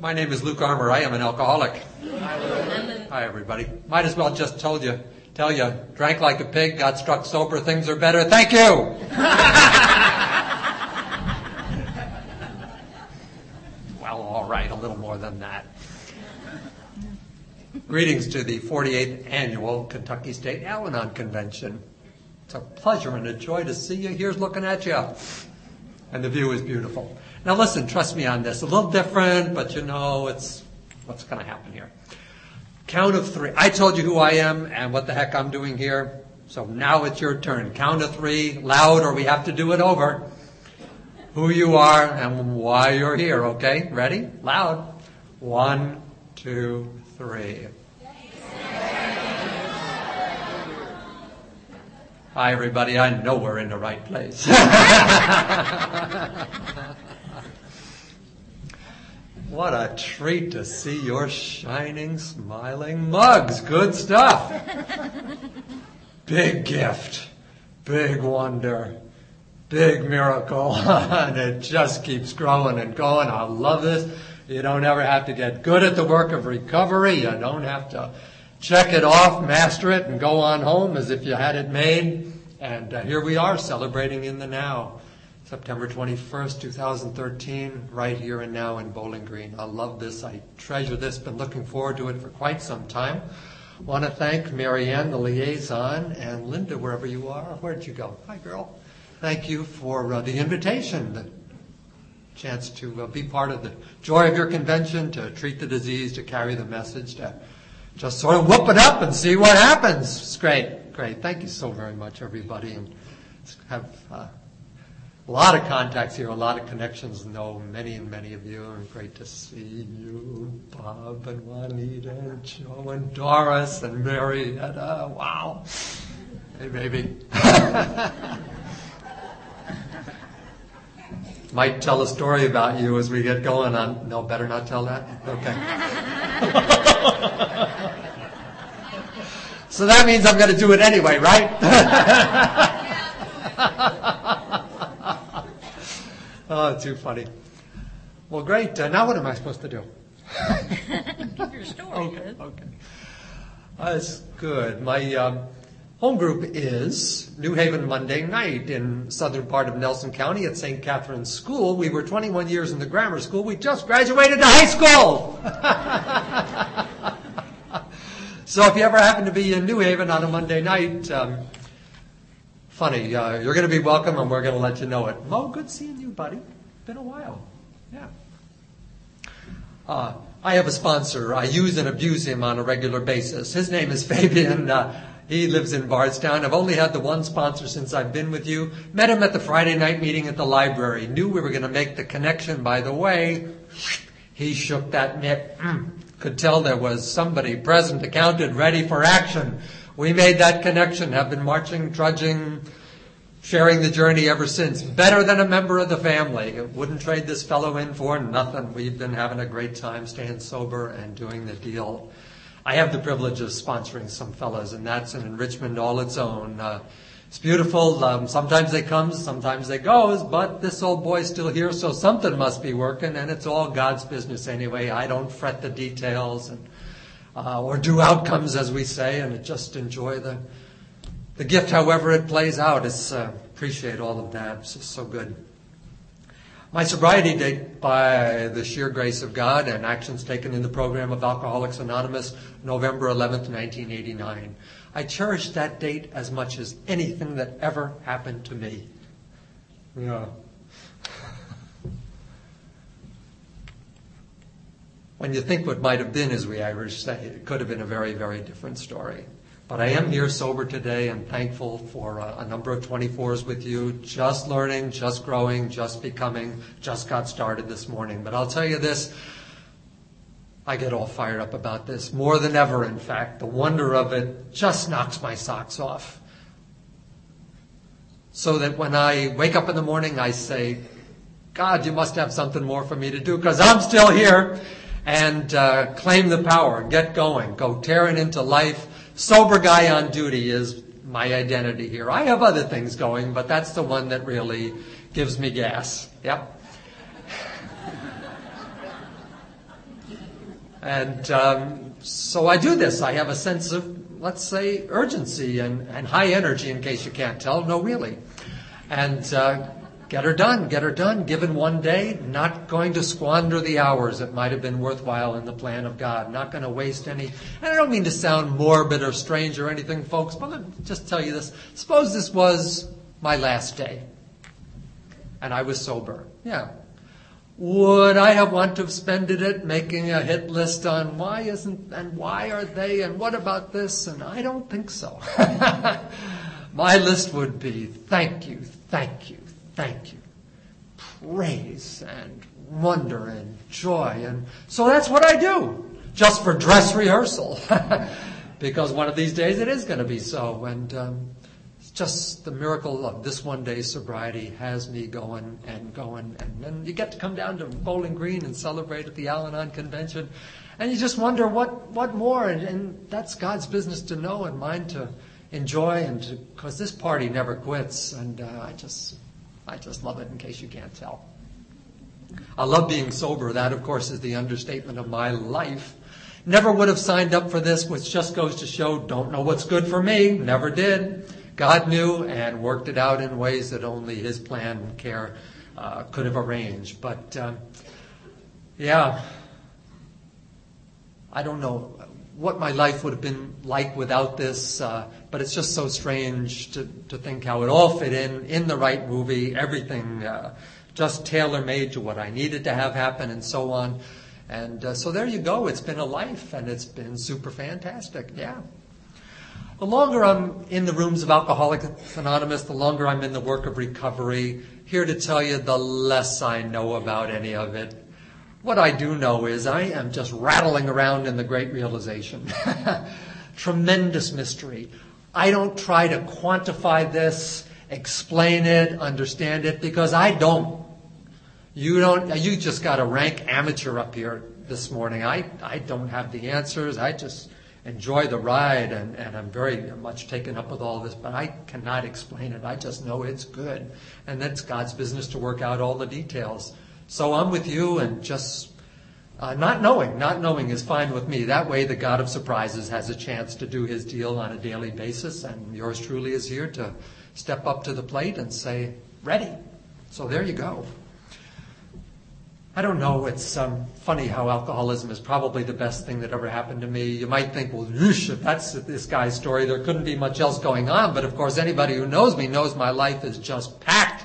My name is Luke Armour. I am an alcoholic. Hi, everybody. Might as well just told you, tell you, drank like a pig, got struck sober, things are better. Thank you. well, all right, a little more than that. Greetings to the 48th annual Kentucky State Al-Anon Convention. It's a pleasure and a joy to see you. Here's looking at you. And the view is beautiful. Now listen, trust me on this. A little different, but you know, it's what's going to happen here. Count of three. I told you who I am and what the heck I'm doing here. So now it's your turn. Count of three, loud, or we have to do it over. Who you are and why you're here, okay? Ready? Loud. One, two, three. Hi, everybody. I know we're in the right place. what a treat to see your shining, smiling mugs. Good stuff. Big gift. Big wonder. Big miracle. and it just keeps growing and going. I love this. You don't ever have to get good at the work of recovery. You don't have to check it off, master it, and go on home as if you had it made. And uh, here we are celebrating in the now. September 21st, 2013, right here and now in Bowling Green. I love this. I treasure this. Been looking forward to it for quite some time. Want to thank Marianne, the liaison, and Linda, wherever you are. Where'd you go? Hi, girl. Thank you for uh, the invitation, the chance to uh, be part of the joy of your convention, to treat the disease, to carry the message, to just sort of whoop it up and see what happens. It's great, great. Thank you so very much, everybody, and have uh, a lot of contacts here, a lot of connections. Know many and many of you, and great to see you, Bob and Juanita and Joe and Doris and Marietta. Wow, hey baby. Might tell a story about you as we get going on. No, better not tell that? Okay. so that means I'm going to do it anyway, right? oh, too funny. Well, great. Uh, now what am I supposed to do? Give your story. Okay, okay. That's good. My um, home group is New Haven Monday night in southern part of Nelson County at St. Catherine's School. We were 21 years in the grammar school. We just graduated to high school. so if you ever happen to be in New Haven on a Monday night, um, funny, uh, you're going to be welcome and we're going to let you know it. Mo, good seeing you, buddy. Been a while. Yeah. Uh, I have a sponsor. I use and abuse him on a regular basis. His name is Fabian. Uh, he lives in Bardstown. I've only had the one sponsor since I've been with you. Met him at the Friday night meeting at the library. Knew we were going to make the connection. By the way, he shook that mitt. Could tell there was somebody present, accounted, ready for action. We made that connection. Have been marching, trudging, sharing the journey ever since. Better than a member of the family. Wouldn't trade this fellow in for nothing. We've been having a great time staying sober and doing the deal. I have the privilege of sponsoring some fellows, and that's an enrichment all its own. Uh, it's beautiful. Um, sometimes they comes, sometimes they goes, but this old boy's still here, so something must be working, and it's all God's business anyway. I don't fret the details and uh, or do outcomes, as we say, and just enjoy the the gift, however it plays out. It's uh, appreciate all of that. It's so good. My sobriety date, by the sheer grace of God and actions taken in the program of Alcoholics Anonymous, November 11th, 1989. I cherish that date as much as anything that ever happened to me. Yeah. When you think what might have been, as we Irish say, it could have been a very, very different story. But I am here sober today and thankful for a, a, number of 24s with you, just learning, just growing, just becoming, just got started this morning. But I'll tell you this, I get all fired up about this, more than ever, in fact. The wonder of it just knocks my socks off. So that when I wake up in the morning, I say, God, you must have something more for me to do because I'm still here. And uh, claim the power, get going, go tearing into life sober guy on duty is my identity here. I have other things going, but that's the one that really gives me gas. Yep. And um, so I do this. I have a sense of, let's say, urgency and, and high energy, in case you can't tell. No, really. And uh, get her done, get her done. Given one day, not going to squander the hours that might have been worthwhile in the plan of God. Not going to waste any. And I don't mean to sound morbid or strange or anything, folks, but let me just tell you this. Suppose this was my last day and I was sober. Yeah, would I have wanted to have spent it making a hit list on why isn't and why are they and what about this? And I don't think so. My list would be thank you, thank you, thank you. Praise and wonder and joy. And so that's what I do, just for dress rehearsal. because one of these days it is going to be so. And um, just the miracle of this one day sobriety has me going and going. And then you get to come down to Bowling Green and celebrate at the Al Anon convention. And you just wonder what, what more. And, and that's God's business to know and mine to enjoy. And because this party never quits. And uh, I just, I just love it in case you can't tell. I love being sober. That, of course, is the understatement of my life. Never would have signed up for this, which just goes to show don't know what's good for me. Never did. God knew and worked it out in ways that only His plan and care uh, could have arranged. But um, yeah, I don't know what my life would have been like without this, uh, but it's just so strange to, to think how it all fit in, in the right movie, everything uh, just tailor made to what I needed to have happen and so on. And uh, so there you go. It's been a life and it's been super fantastic. Yeah. The longer I'm in the rooms of Alcoholics Anonymous, the longer I'm in the work of recovery, here to tell you, the less I know about any of it. What I do know is I am just rattling around in the great realization. Tremendous mystery. I don't try to quantify this, explain it, understand it, because I don't. You don't, you just got a rank amateur up here this morning. I, I don't have the answers. I just, enjoy the ride and, and I'm very much taken up with all this, but I cannot explain it. I just know it's good. And that's God's business to work out all the details. So I'm with you and just uh, not knowing, not knowing is fine with me. That way the God of surprises has a chance to do his deal on a daily basis and yours truly is here to step up to the plate and say, ready. So there you go. I don't know. It's um, funny how alcoholism is probably the best thing that ever happened to me. You might think, well, whoosh, if that's this guy's story, there couldn't be much else going on. But of course, anybody who knows me knows my life is just packed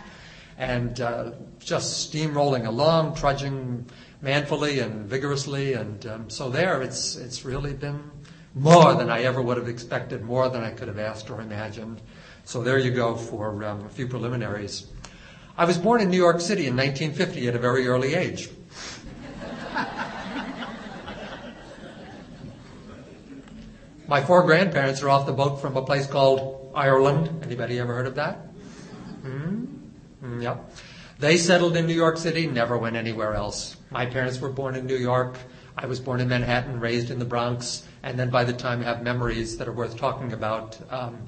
and uh, just steamrolling along, trudging manfully and vigorously. And um, so there, it's it's really been more than I ever would have expected, more than I could have asked or imagined. So there you go for um, a few preliminaries. I was born in New York City in 1950 at a very early age. My four grandparents are off the boat from a place called Ireland. Anybody ever heard of that? Mm-hmm. Yep. They settled in New York City, never went anywhere else. My parents were born in New York. I was born in Manhattan, raised in the Bronx, and then by the time I have memories that are worth talking about, um,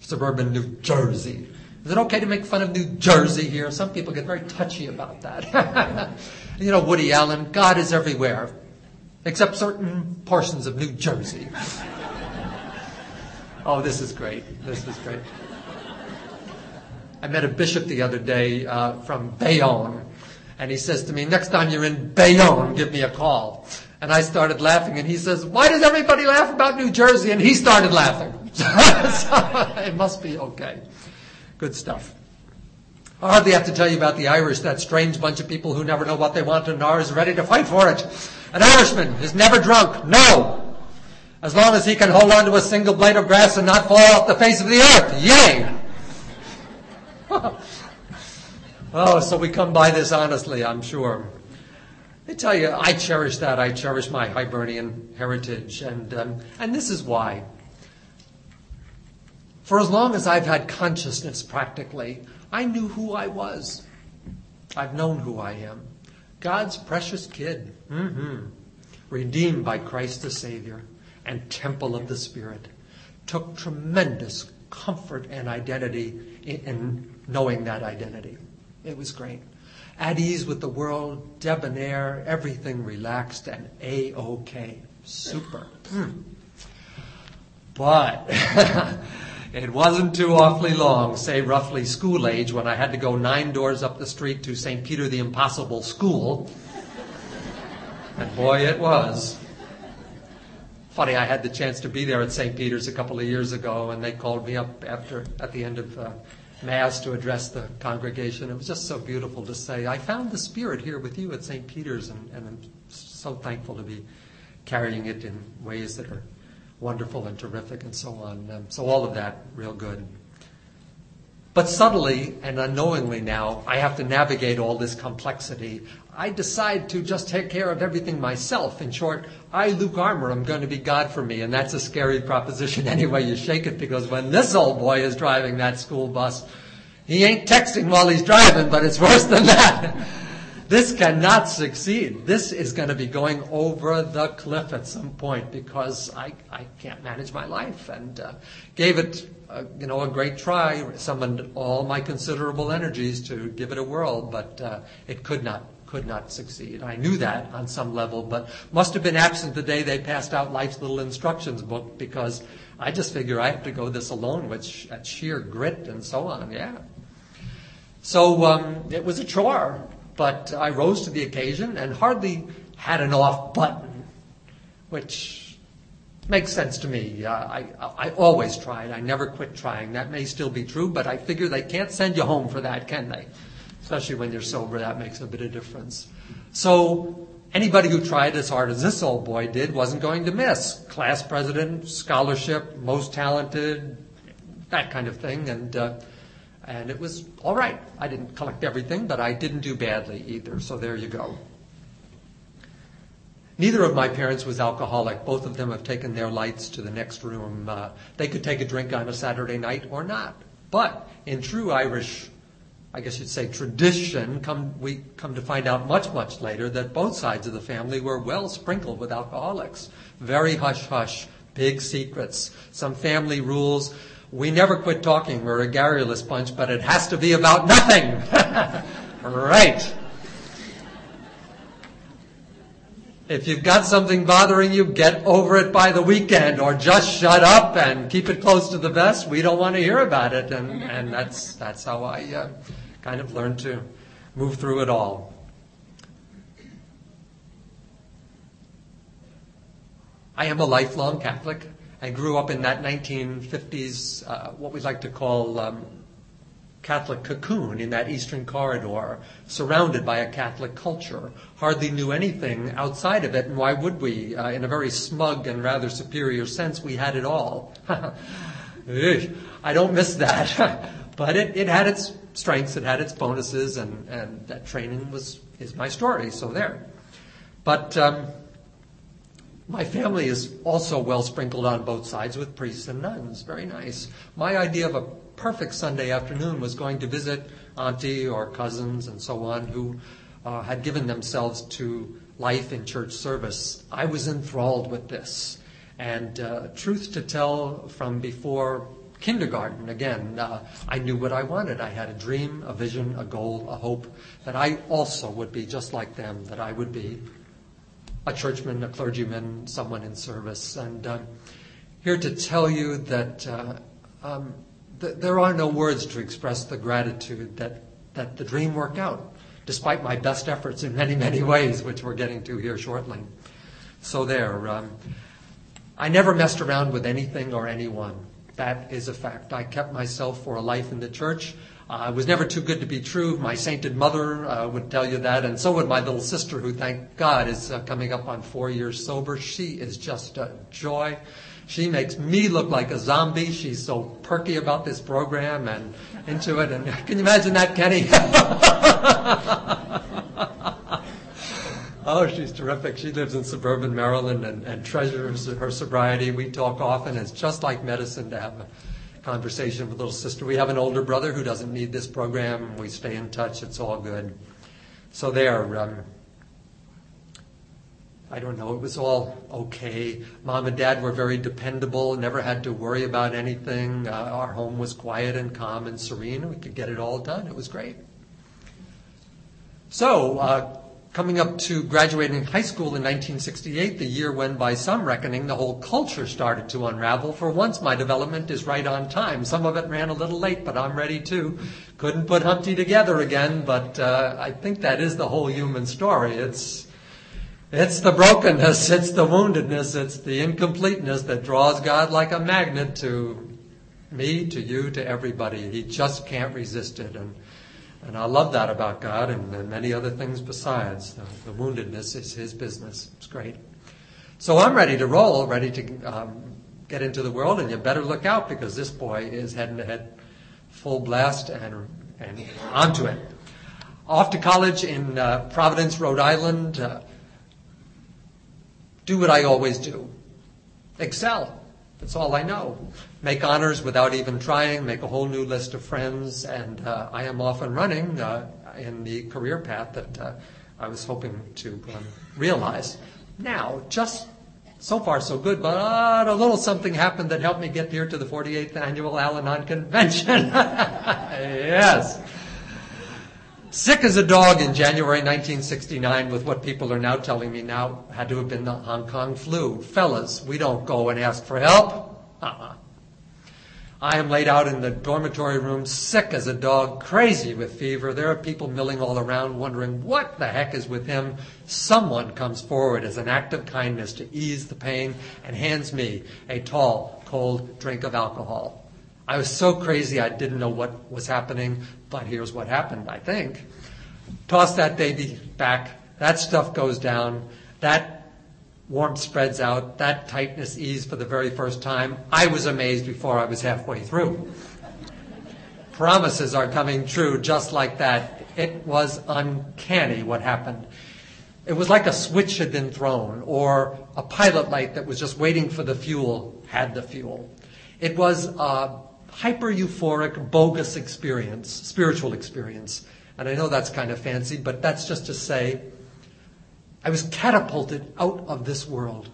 suburban New Jersey. Is it okay to make fun of New Jersey here? Some people get very touchy about that. you know, Woody Allen, God is everywhere, except certain portions of New Jersey. oh, this is great. This is great. I met a bishop the other day uh, from Bayonne, and he says to me, Next time you're in Bayonne, give me a call. And I started laughing, and he says, Why does everybody laugh about New Jersey? And he started laughing. so it must be okay. Good stuff. I hardly have to tell you about the Irish, that strange bunch of people who never know what they want and are ready to fight for it. An Irishman is never drunk. No. As long as he can hold on to a single blade of grass and not fall off the face of the earth. Yay! oh, so we come by this honestly, I'm sure. I tell you, I cherish that. I cherish my Hibernian heritage, and um, and this is why. For as long as I've had consciousness practically, I knew who I was. I've known who I am. God's precious kid, mm-hmm. redeemed by Christ the Savior and temple of the Spirit, took tremendous comfort and identity in, in knowing that identity. It was great. At ease with the world, debonair, everything relaxed and A-OK. Super. Hmm. But it wasn't too awfully long, say roughly school age, when I had to go nine doors up the street to St. Peter the Impossible School. And boy, it was. Funny, I had the chance to be there at St. Peter's a couple of years ago, and they called me up after at the end of uh, Mass to address the congregation. It was just so beautiful to say, I found the Spirit here with you at St. Peter's, and, and I'm so thankful to be carrying it in ways that are wonderful and terrific and so on. Um, so all of that, real good. But subtly and unknowingly now, I have to navigate all this complexity. I decide to just take care of everything myself. In short, I, Luke Armour, am going to be God for me, and that's a scary proposition anyway you shake it, because when this old boy is driving that school bus, he ain't texting while he's driving, but it's worse than that. This cannot succeed. This is going to be going over the cliff at some point because I, I can't manage my life. And uh, gave it, uh, you know, a great try. Summoned all my considerable energies to give it a whirl, but uh, it could not could not succeed. I knew that on some level, but must have been absent the day they passed out Life's Little Instructions book because I just figure I have to go this alone with sh- sheer grit and so on. Yeah. So um, it was a chore, but I rose to the occasion and hardly had an off button, which makes sense to me. Uh, I, I always tried. I never quit trying. That may still be true, but I figure they can't send you home for that, can they? Especially when you're sober, that makes a bit of difference. So anybody who tried as hard as this old boy did wasn't going to miss. Class president, scholarship, most talented, that kind of thing. And uh, and it was all right. I didn't collect everything, but I didn't do badly either. So there you go. Neither of my parents was alcoholic. Both of them have taken their lights to the next room. Uh, they could take a drink on a Saturday night or not. But in true Irish, I guess you'd say tradition, come, we come to find out much, much later that both sides of the family were well sprinkled with alcoholics. Very hush hush, big secrets, some family rules. We never quit talking. We're a garrulous bunch, but it has to be about nothing. right. If you've got something bothering you, get over it by the weekend or just shut up and keep it close to the vest. We don't want to hear about it. And, and that's, that's how I uh, kind of learned to move through it all. I am a lifelong Catholic. I grew up in that 1950s, uh, what we like to call um, Catholic cocoon in that Eastern corridor, surrounded by a Catholic culture. Hardly knew anything outside of it, and why would we? Uh, in a very smug and rather superior sense, we had it all. I don't miss that. but it, it had its strengths, it had its bonuses, and, and that training was is my story, so there. But um, my family is also well sprinkled on both sides with priests and nuns. Very nice. My idea of a perfect Sunday afternoon was going to visit auntie or cousins and so on who uh, had given themselves to life in church service. I was enthralled with this. And uh, truth to tell, from before kindergarten, again, uh, I knew what I wanted. I had a dream, a vision, a goal, a hope that I also would be just like them, that I would be a churchman, a clergyman, someone in service. And I'm here to tell you that uh, um, th- there are no words to express the gratitude that, that the dream worked out, despite my best efforts in many, many ways, which we're getting to here shortly. So there. Um, I never messed around with anything or anyone. That is a fact. I kept myself for a life in the church. Uh, it was never too good to be true. My sainted mother uh, would tell you that, and so would my little sister, who, thank God, is uh, coming up on four years sober. She is just a joy. She makes me look like a zombie. She's so perky about this program and into it. And can you imagine that, Kenny? oh, she's terrific. She lives in suburban Maryland and, and treasures her sobriety. We talk often. It's just like medicine to have a conversation with little sister. We have an older brother who doesn't need this program. We stay in touch. It's all good. So there. Um, I don't know. It was all okay. Mom and Dad were very dependable. Never had to worry about anything. Uh, our home was quiet and calm and serene. We could get it all done. It was great. So, uh, coming up to graduating high school in 1968, the year when, by some reckoning, the whole culture started to unravel. For once, my development is right on time. Some of it ran a little late, but I'm ready too. Couldn't put Humpty together again, but uh, I think that is the whole human story. It's it's the brokenness, it's the woundedness, it's the incompleteness that draws God like a magnet to me, to you, to everybody. He just can't resist it. And, and I love that about God and, and many other things besides. The, the, woundedness is His business. It's great. So I'm ready to roll, ready to um, get into the world, and you better look out because this boy is heading ahead full blast and, and onto it. Off to college in uh, Providence, Rhode Island. Uh, do what I always do excel. That's all I know. Make honors without even trying, make a whole new list of friends, and uh, I am off and running uh, in the career path that uh, I was hoping to um, realize. Now, just so far so good, but a little something happened that helped me get here to the 48th annual Al Anon convention. yes. Sick as a dog in January 1969 with what people are now telling me now had to have been the Hong Kong flu. Fellas, we don't go and ask for help. Uh-uh. I am laid out in the dormitory room, sick as a dog, crazy with fever. There are people milling all around, wondering what the heck is with him. Someone comes forward as an act of kindness to ease the pain and hands me a tall, cold drink of alcohol. I was so crazy I didn't know what was happening, but here's what happened, I think. Toss that baby back, that stuff goes down, that warmth spreads out, that tightness eased for the very first time. I was amazed before I was halfway through. Promises are coming true just like that. It was uncanny what happened. It was like a switch had been thrown, or a pilot light that was just waiting for the fuel had the fuel. It was a hyper euphoric, bogus experience, spiritual experience. And I know that's kind of fancy, but that's just to say I was catapulted out of this world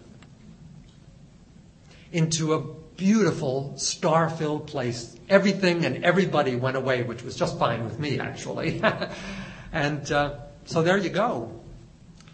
into a beautiful, star filled place. Everything and everybody went away, which was just fine with me, actually. and uh, so there you go.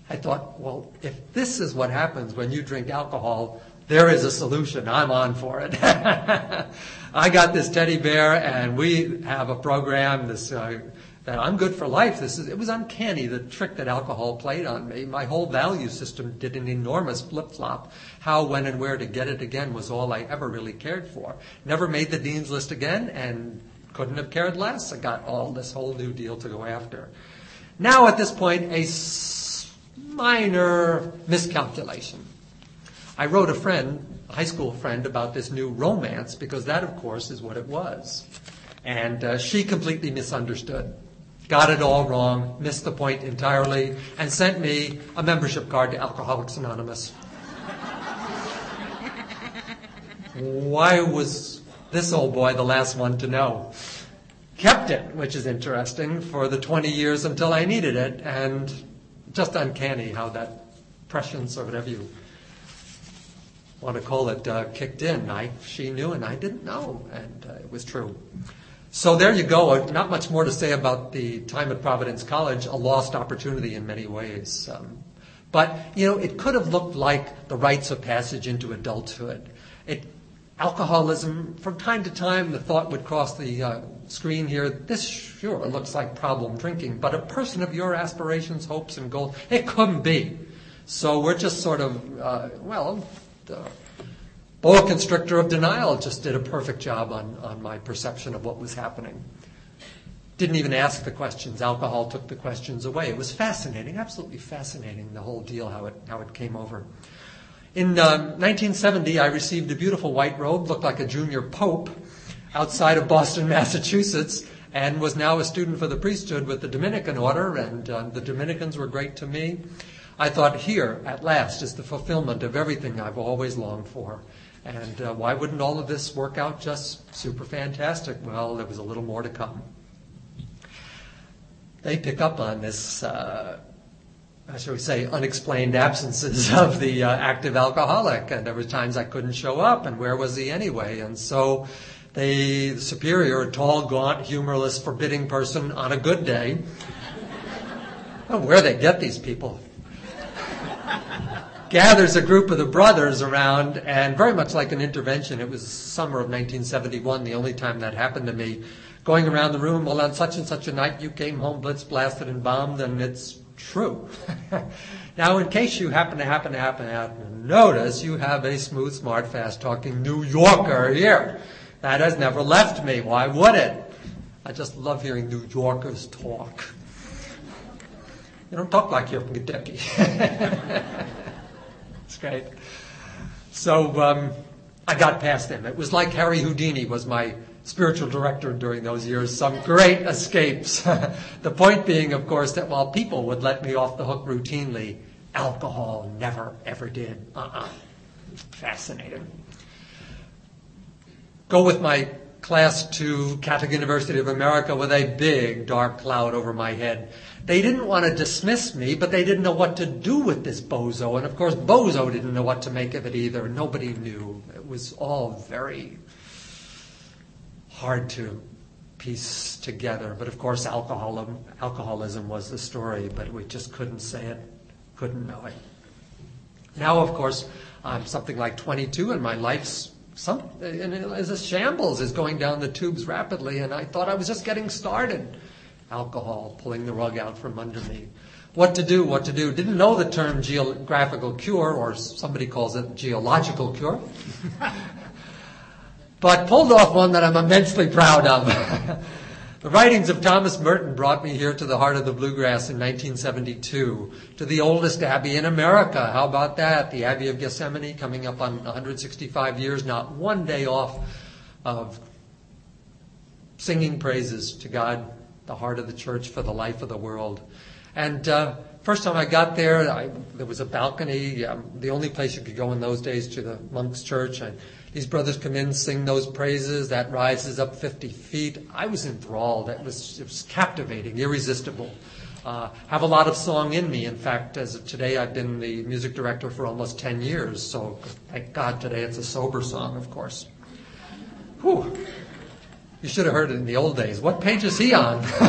I thought, well, if this is what happens when you drink alcohol, there is a solution. I'm on for it. I got this teddy bear, and we have a program. This uh, that I'm good for life. This is it was uncanny the trick that alcohol played on me. My whole value system did an enormous flip flop. How, when, and where to get it again was all I ever really cared for. Never made the dean's list again, and couldn't have cared less. I got all this whole new deal to go after. Now, at this point, a minor miscalculation. I wrote a friend, a high school friend, about this new romance because that, of course, is what it was. And uh, she completely misunderstood, got it all wrong, missed the point entirely, and sent me a membership card to Alcoholics Anonymous. Why was this old boy the last one to know? Kept it, which is interesting, for the 20 years until I needed it, and just uncanny how that prescience or whatever you want to call it uh, kicked in. I, she knew and I didn't know, and uh, it was true. So there you go. Uh, not much more to say about the time at Providence College. A lost opportunity in many ways. Um, but you know, it could have looked like the rites of passage into adulthood. It, alcoholism, from time to time, the thought would cross the uh, screen here. This sure looks like problem drinking, but a person of your aspirations, hopes, and goals, it couldn't be. So we're just sort of, uh, well, the boa constrictor of denial just did a perfect job on, on my perception of what was happening. Didn't even ask the questions. Alcohol took the questions away. It was fascinating, absolutely fascinating, the whole deal, how it, how it came over. In uh, 1970, I received a beautiful white robe, looked like a junior pope, outside of Boston, Massachusetts, and was now a student for the priesthood with the Dominican order, and uh, the Dominicans were great to me. I thought, here, at last, is the fulfillment of everything I've always longed for. And uh, why wouldn't all of this work out just super fantastic? Well, there was a little more to come. They pick up on this, uh, shall we say, unexplained absences of the uh, active alcoholic. And there were times I couldn't show up, and where was he anyway? And so they, the superior, a tall, gaunt, humorless, forbidding person on a good day, where they get these people. Gathers a group of the brothers around, and very much like an intervention, it was summer of 1971, the only time that happened to me. Going around the room, well, on such and such a night, you came home blitz blasted and bombed, and it's true. now, in case you happen to happen to happen to happen notice, you have a smooth, smart, fast talking New Yorker here. That has never left me. Why would it? I just love hearing New Yorkers talk. You don't talk like you're from Kentucky. it's great. So um, I got past him. It was like Harry Houdini was my spiritual director during those years. Some great escapes. the point being, of course, that while people would let me off the hook routinely, alcohol never, ever did. Uh-uh. Fascinating. Go with my class to Catholic University of America with a big dark cloud over my head. They didn't want to dismiss me, but they didn't know what to do with this bozo. And of course, Bozo didn't know what to make of it either. Nobody knew. It was all very hard to piece together. But of course, alcoholism, alcoholism was the story, but we just couldn't say it, couldn't know it. Now, of course, I'm something like 22, and my life's some and as a shambles is going down the tubes rapidly, and I thought I was just getting started. Alcohol pulling the rug out from under me. What to do? What to do? Didn't know the term geographical cure, or somebody calls it geological cure. but pulled off one that I'm immensely proud of. the writings of Thomas Merton brought me here to the heart of the bluegrass in 1972, to the oldest abbey in America. How about that? The Abbey of Gethsemani coming up on 165 years, not one day off of singing praises to God, the heart of the church, for the life of the world. And uh, first time I got there, I, there was a balcony, um, the only place you could go in those days to the monk's church. And these brothers come in, sing those praises. That rises up 50 feet. I was enthralled. It was, it was captivating, irresistible. Uh, have a lot of song in me. In fact, as of today, I've been the music director for almost 10 years. So thank God today it's a sober song, of course. Whew. You should have heard it in the old days. What page is he on?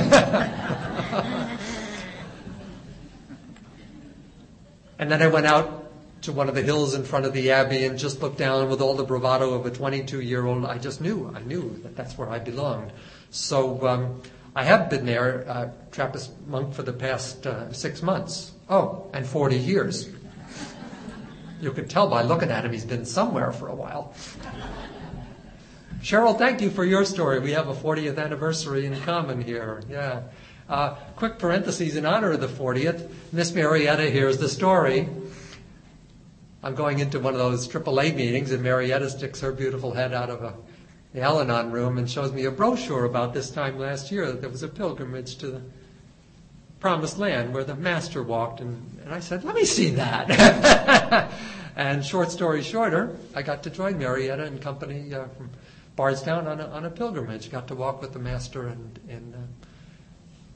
and then I went out to one of the hills in front of the abbey and just looked down with all the bravado of a 22 year old. I just knew, I knew that that's where I belonged. So um, I have been there, uh, Trappist monk, for the past uh, six months. Oh, and 40 years. You can tell by looking at him, he's been somewhere for a while. Cheryl, thank you for your story. We have a 40th anniversary in common here. Yeah. Uh, quick parentheses in honor of the 40th. Miss Marietta hears the story. I'm going into one of those AAA meetings, and Marietta sticks her beautiful head out of a, the Al Anon room and shows me a brochure about this time last year that there was a pilgrimage to the promised land where the master walked. And, and I said, let me see that. and short story shorter, I got to join Marietta and company uh, from Bardstown on a, on a pilgrimage. Got to walk with the master and, and uh,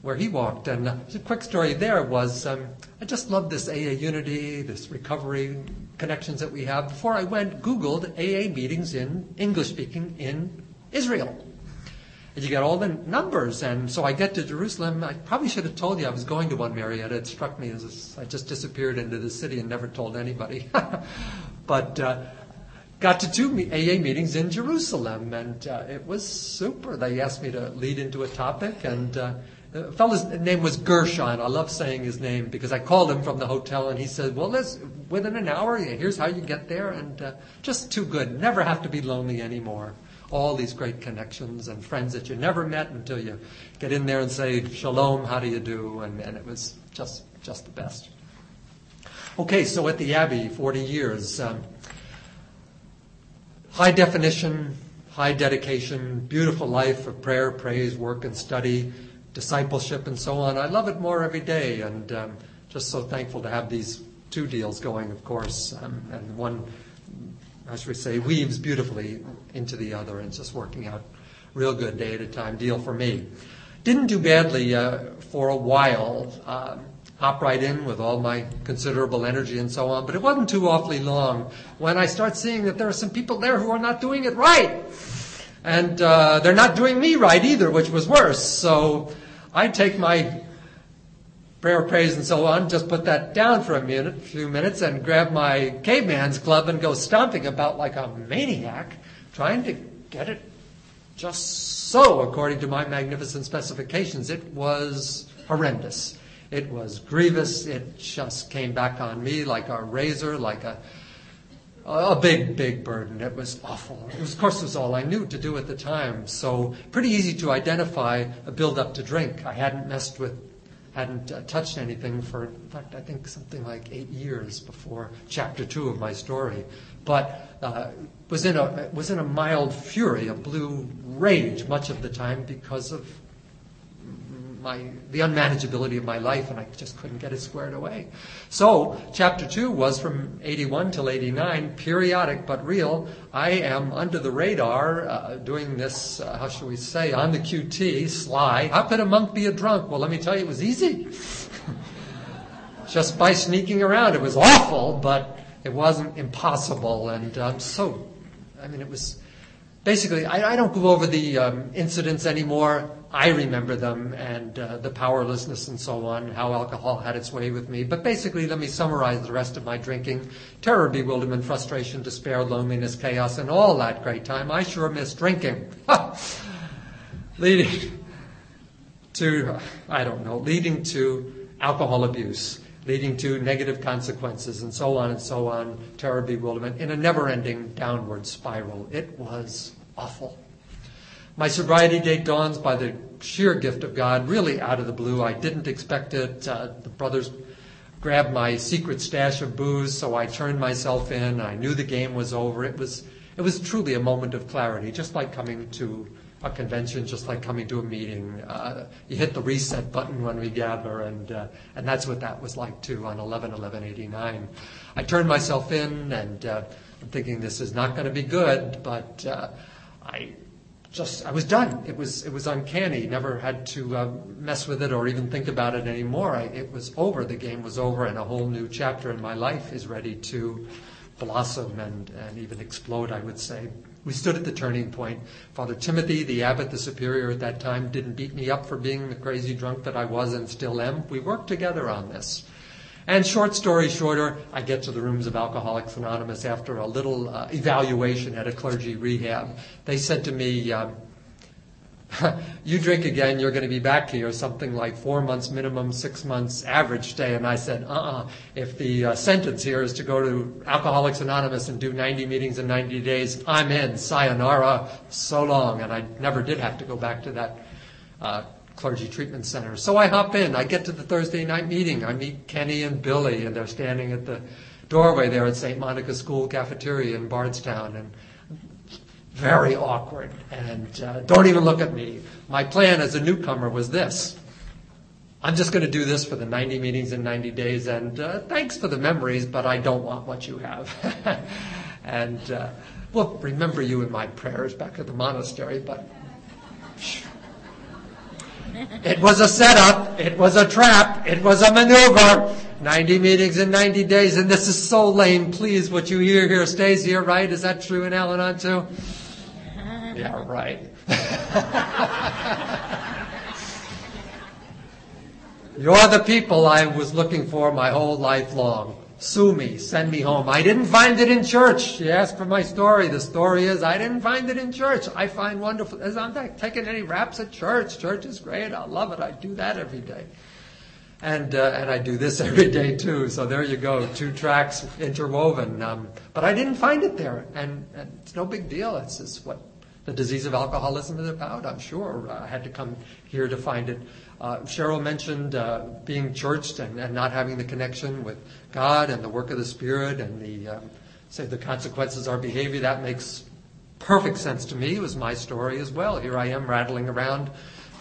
where he walked. And uh, a quick story there was um, I just love this AA unity, this recovery connections that we have. Before I went, Googled AA meetings in English speaking in Israel. And you get all the numbers. And so I get to Jerusalem. I probably should have told you I was going to one Marietta. It struck me as I just disappeared into the city and never told anybody. but uh, got to two AA meetings in Jerusalem, and uh, it was super. They asked me to lead into a topic, and uh, the fellow's name was Gershon. I love saying his name because I called him from the hotel and he said, well, let's, within an hour, here's how you get there. And uh, just too good. Never have to be lonely anymore. All these great connections and friends that you never met until you get in there and say, shalom, how do you do? And, and it was just, just the best. Okay, so at the Abbey, 40 years. Um, high definition, high dedication, beautiful life of prayer, praise, work, and study discipleship and so on. I love it more every day, and um, just so thankful to have these two deals going, of course, um, and one, should we say, weaves beautifully into the other, and it's just working out real good day at a time deal for me. Didn't do badly uh, for a while. Uh, hop right in with all my considerable energy and so on, but it wasn't too awfully long when I start seeing that there are some people there who are not doing it right. And uh, they're not doing me right either, which was worse. So I take my prayer, praise, and so on, just put that down for a minute, few minutes, and grab my caveman's club and go stomping about like a maniac, trying to get it just so according to my magnificent specifications. It was horrendous. It was grievous. It just came back on me like a razor, like a a big, big burden. It was awful. It was, of course, it was all I knew to do at the time. So pretty easy to identify a build up to drink. I hadn't messed with, hadn't uh, touched anything for, in fact, I think something like eight years before chapter two of my story. But uh, was in a was in a mild fury, a blue rage much of the time because of my, the unmanageability of my life, and I just couldn't get it squared away. So, chapter 2 was from 81 till 89, periodic but real. I am under the radar uh, doing this, uh, how shall we say, on the QT, sly. How could a monk be a drunk? Well, let me tell you, it was easy. just by sneaking around. It was awful, but it wasn't impossible, and um, so, I mean, it was basically, I, I don't go over the um, incidents anymore. I remember them and uh, the powerlessness and so on, how alcohol had its way with me. But basically, let me summarize the rest of my drinking terror, bewilderment, frustration, despair, loneliness, chaos, and all that great time. I sure miss drinking. leading to, I don't know, leading to alcohol abuse, leading to negative consequences, and so on and so on, terror, bewilderment, in a never ending downward spiral. It was awful. My sobriety date dawns by the sheer gift of God, really out of the blue. I didn't expect it. Uh, the brothers grabbed my secret stash of booze, so I turned myself in. I knew the game was over. It was, it was truly a moment of clarity, just like coming to a convention, just like coming to a meeting. Uh, you hit the reset button when we gather, and uh, and that's what that was like too on 11 11 89. I turned myself in, and uh, I'm thinking this is not going to be good, but uh, I just I was done. It was it was uncanny. Never had to uh, mess with it or even think about it anymore. I, it was over. The game was over, and a whole new chapter in my life is ready to blossom and and even explode. I would say. We stood at the turning point. Father Timothy, the abbot, the superior at that time, didn't beat me up for being the crazy drunk that I was and still am. We worked together on this. And short story shorter, I get to the rooms of Alcoholics Anonymous after a little uh, evaluation at a clergy rehab. They said to me, um, you drink again, you're going to be back here something like four months minimum, six months average stay. And I said, uh-uh, if the uh, sentence here is to go to Alcoholics Anonymous and do 90 meetings in 90 days, I'm in. Sayonara, so long. And I never did have to go back to that uh, clergy treatment center. So I hop in. I get to the Thursday night meeting. I meet Kenny and Billy, and they're standing at the doorway there at St. Monica School cafeteria in Bardstown, and very awkward. And uh, don't even look at me. My plan as a newcomer was this. I'm just going to do this for the 90 meetings in 90 days, and uh, thanks for the memories, but I don't want what you have. and uh, we'll remember you in my prayers back at the monastery, but it was a setup. It was a trap. It was a maneuver. 90 meetings in 90 days, and this is so lame. Please, what you hear here stays here, right? Is that true in Al Anon too? Uh-huh. Yeah, right. You're the people I was looking for my whole life long sue me, send me home. I didn't find it in church. She asked for my story. The story is I didn't find it in church. I find wonderful. I'm not taking any raps at church. Church is great. I love it. I do that every day. And, uh, and I do this every day too. So there you go. Two tracks interwoven. Um, but I didn't find it there. And, and it's no big deal. It's just what the disease of alcoholism is about, I'm sure. I had to come here to find it. Uh, Cheryl mentioned uh, being churched and, and, not having the connection with God and the work of the Spirit and the um, say the consequences of our behavior. That makes perfect sense to me. It was my story as well. Here I am rattling around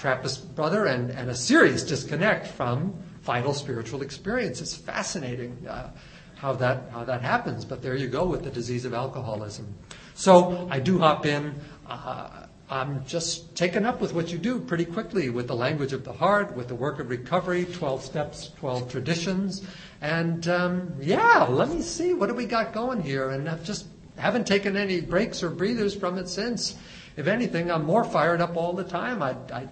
Trappist brother and, and a serious disconnect from vital spiritual experience. It's fascinating uh, how that how that happens. But there you go with the disease of alcoholism. So I do hop in. Uh, I'm just taken up with what you do pretty quickly with the language of the heart, with the work of recovery, 12 steps, 12 traditions. And um, yeah, let me see, what do we got going here? And I've just haven't taken any breaks or breathers from it since. If anything, I'm more fired up all the time. I, I,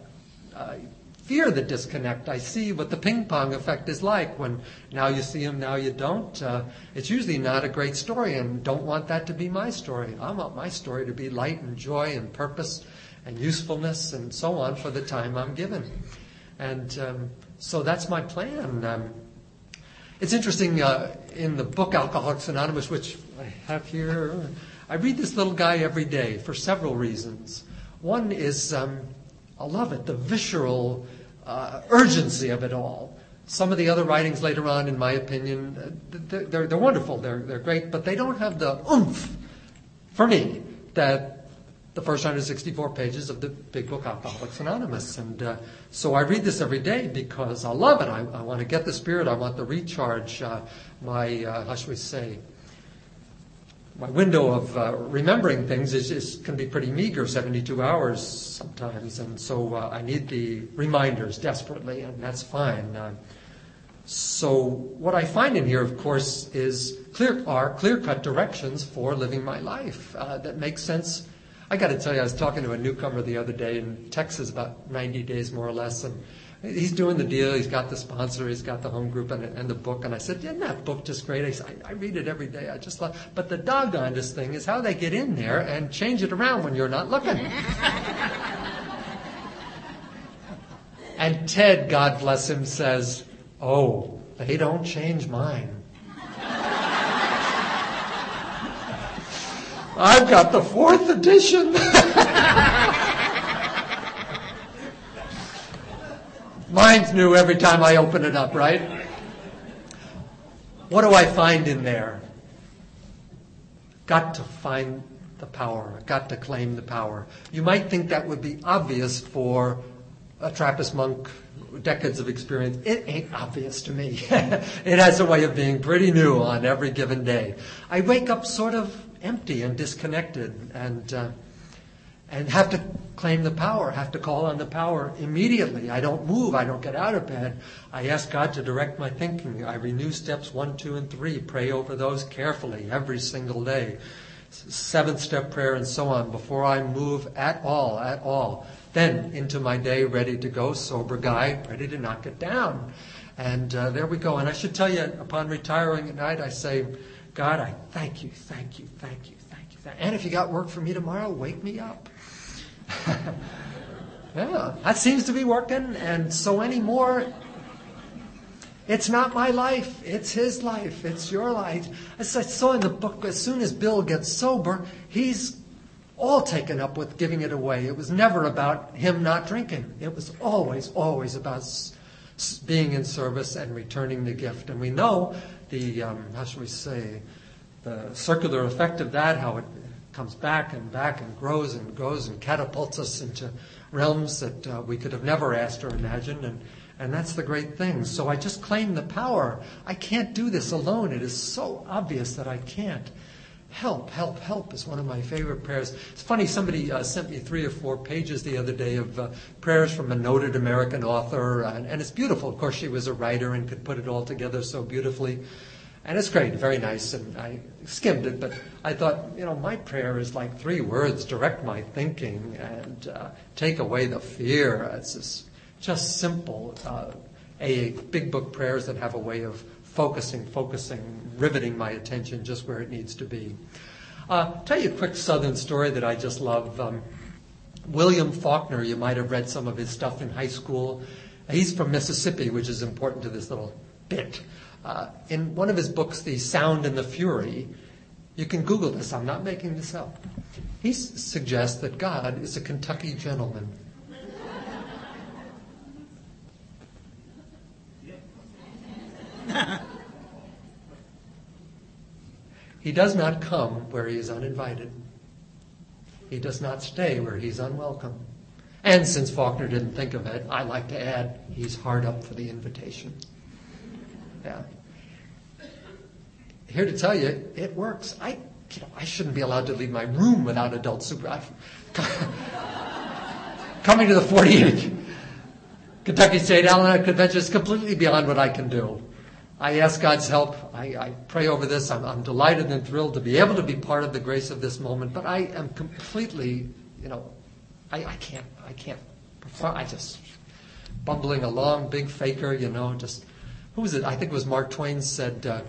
I fear the disconnect. I see what the ping pong effect is like when now you see him, now you don't. Uh, it's usually not a great story, and don't want that to be my story. I want my story to be light and joy and purpose and usefulness and so on for the time I'm given. And um, so that's my plan. Um, it's interesting uh, in the book Alcoholics Anonymous, which I have here. I read this little guy every day for several reasons. One is um, I love it, the visceral uh, urgency of it all. Some of the other writings later on, in my opinion, uh, they're, they're wonderful, they're, they're great, but they don't have the oomph, for me, that the first 164 pages of the big book Alcoholics Anonymous. And uh, so I read this every day because I love it. I, I want to get the spirit, I want the recharge. Uh, my, uh, how should we say, my window of uh, remembering things is, is, can be pretty meager, 72 hours sometimes, and so uh, I need the reminders desperately, and that's fine. Uh, so what I find in here, of course, is clear are clear-cut directions for living my life uh, that make sense. I got to tell you, I was talking to a newcomer the other day in Texas, about 90 days more or less, and he's doing the deal. He's got the sponsor. He's got the home group and, and the book. And I said, isn't that book just great? I, said, I, I read it every day. I just love. But the doggonest thing is how they get in there and change it around when you're not looking. and Ted, God bless him, says, "Oh, they don't change mine." I've got the fourth edition. Mine's new every time I open it up, right? What do I find in there? Got to find the power. Got to claim the power. You might think that would be obvious for a Trappist monk, decades of experience. It ain't obvious to me. it has a way of being pretty new on every given day. I wake up sort of empty and disconnected and uh, and have to claim the power, have to call on the power immediately. I don't move, I don't get out of bed. I ask God to direct my thinking. I renew steps one, two, and three, pray over those carefully every single day. Seventh step prayer and so on before I move at all, at all. Then into my day, ready to go, sober guy, ready to knock it down. And uh, there we go. And I should tell you, upon retiring at night, I say, God, I thank you, thank you, thank you, thank you. And if you got work for me tomorrow, wake me up. yeah, that seems to be working. And so anymore, it's not my life. It's his life. It's your life. As I saw in the book, as soon as Bill gets sober, he's all taken up with giving it away. It was never about him not drinking. It was always, always about being in service and returning the gift. And we know the, um, how should we say, the circular effect of that, how it comes back and back and grows and grows and catapults us into realms that uh, we could have never asked or imagined. And, and that's the great thing. So I just claim the power. I can't do this alone. It is so obvious that I can't. Help, help, help is one of my favorite prayers. It's funny, somebody uh, sent me three or four pages the other day of uh, prayers from a noted American author, and, and it's beautiful. Of course, she was a writer and could put it all together so beautifully. And it's great, very nice. And I skimmed it, but I thought, you know, my prayer is like three words direct my thinking and uh, take away the fear. It's just, just simple uh, AA big book prayers that have a way of focusing, focusing, riveting my attention just where it needs to be. Uh, tell you a quick Southern story that I just love. Um, William Faulkner, you might have read some of his stuff in high school. He's from Mississippi, which is important to this little bit. Uh, in one of his books, The Sound and the Fury, you can Google this, I'm not making this up. He suggests that God is a Kentucky gentleman. he does not come where he is uninvited. He does not stay where he's unwelcome. And since Faulkner didn't think of it, I like to add he's hard up for the invitation. Yeah. Here to tell you, it works. I, you know, I shouldn't be allowed to leave my room without adult supervision. Coming to the 48th Kentucky State Alumni Convention is completely beyond what I can do. I ask God's help. I, I pray over this. I'm, I'm, delighted and thrilled to be able to be part of the grace of this moment, but I am completely, you know, I, I can't, I can't perform. I just bumbling along, big faker, you know, just, who was it? I think it was Mark Twain said, uh,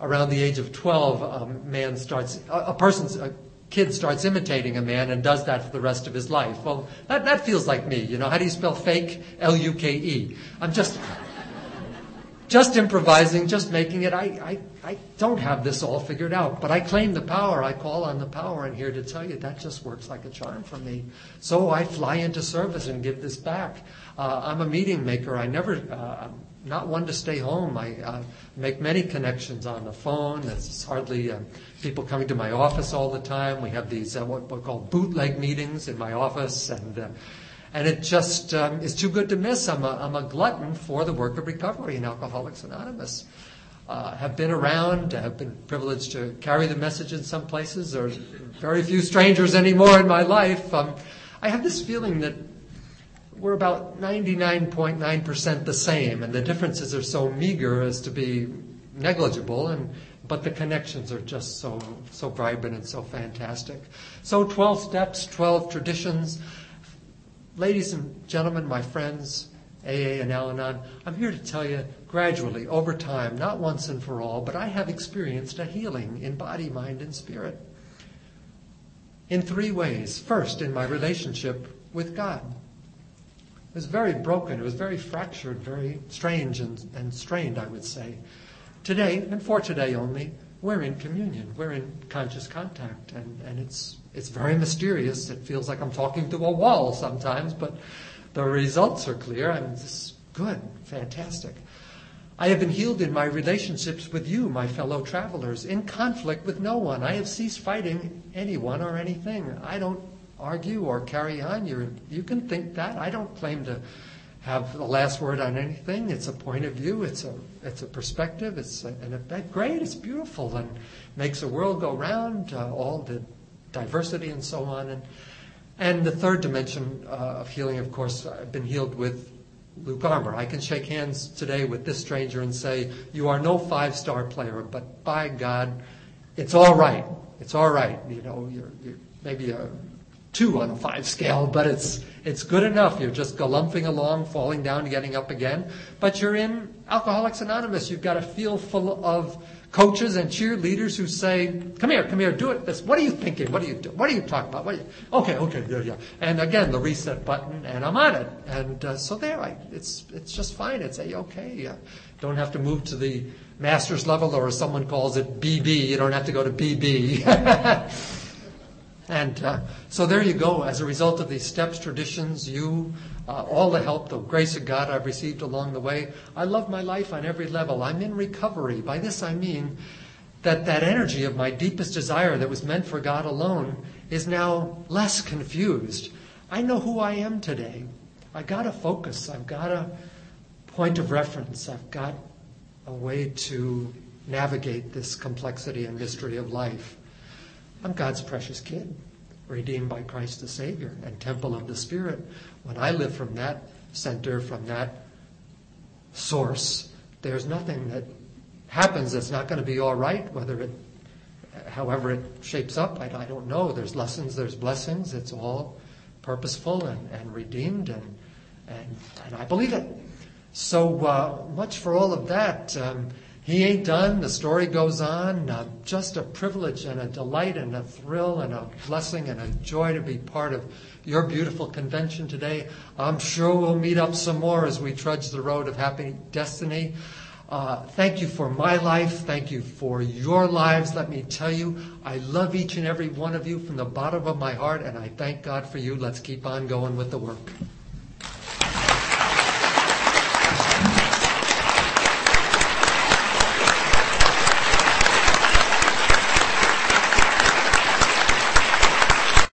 around the age of 12, a man starts, a, a person's, a kid starts imitating a man and does that for the rest of his life. Well, that, that feels like me, you know. How do you spell fake? L-U-K-E. I'm just, just improvising, just making it. I, I, I don't have this all figured out, but I claim the power. I call on the power, and here to tell you that just works like a charm for me. So I fly into service and give this back. Uh, I'm a meeting maker. I never, uh, not one to stay home. I uh, make many connections on the phone. There's hardly uh, people coming to my office all the time. We have these uh, what we call bootleg meetings in my office, and uh, and it just um, is too good to miss. I'm a, I'm a glutton for the work of recovery in Alcoholics Anonymous. Uh, have been around, have been privileged to carry the message in some places. There's very few strangers anymore in my life. Um, I have this feeling that we're about 99.9% the same, and the differences are so meager as to be negligible, and but the connections are just so so vibrant and so fantastic. So 12 steps, 12 traditions. Ladies and gentlemen, my friends, AA and Al-Anon, I'm here to tell you gradually, over time, not once and for all, but I have experienced a healing in body, mind, and spirit. In three ways. First, in my relationship with God. It was very broken, it was very fractured, very strange and, and strained, I would say. Today, and for today only, we're in communion. We're in conscious contact, and, and it's it's very mysterious. It feels like I'm talking to a wall sometimes, but the results are clear. I'm just good, fantastic. I have been healed in my relationships with you, my fellow travelers, in conflict with no one. I have ceased fighting anyone or anything. I don't argue or carry on. you you can think that. I don't claim to have the last word on anything. It's a point of view. It's a it's a perspective. It's a, and a, great. It's beautiful and makes the world go round. Uh, all the diversity and so on. And and the third dimension uh, of healing, of course, I've been healed with Luke Armour. I can shake hands today with this stranger and say, "You are no five-star player, but by God, it's all right. It's all right. You know, you're, you're maybe a two on a five scale, but it's it's good enough. You're just galumphing along, falling down, getting up again. But you're in Alcoholics Anonymous. You've got a field full of coaches and cheerleaders who say, "Come here, come here, do it." This. What are you thinking? What are you do? What are you talking about? What are you, okay, okay, yeah, yeah. And again, the reset button, and I'm on it. And uh, so there, I, it's it's just fine. It's a okay. Uh, don't have to move to the master's level, or as someone calls it, BB. You don't have to go to BB. And uh, so there you go. As a result of these steps, traditions, you, uh, all the help, the grace of God I've received along the way, I love my life on every level. I'm in recovery. By this I mean that that energy of my deepest desire that was meant for God alone is now less confused. I know who I am today. I've got a focus. I've got a point of reference. I've got a way to navigate this complexity and mystery of life. I'm God's precious kid, redeemed by Christ the Savior and temple of the Spirit. When I live from that center, from that source, there's nothing that happens that's not going to be all right, whether it, however it shapes up, I, I don't know. There's lessons, there's blessings. It's all purposeful and, and redeemed, and, and, and I believe it. So uh, much for all of that. Um, he ain't done. The story goes on. Uh, just a privilege and a delight and a thrill and a blessing and a joy to be part of your beautiful convention today. I'm sure we'll meet up some more as we trudge the road of happy destiny. Uh, thank you for my life. Thank you for your lives. Let me tell you, I love each and every one of you from the bottom of my heart, and I thank God for you. Let's keep on going with the work.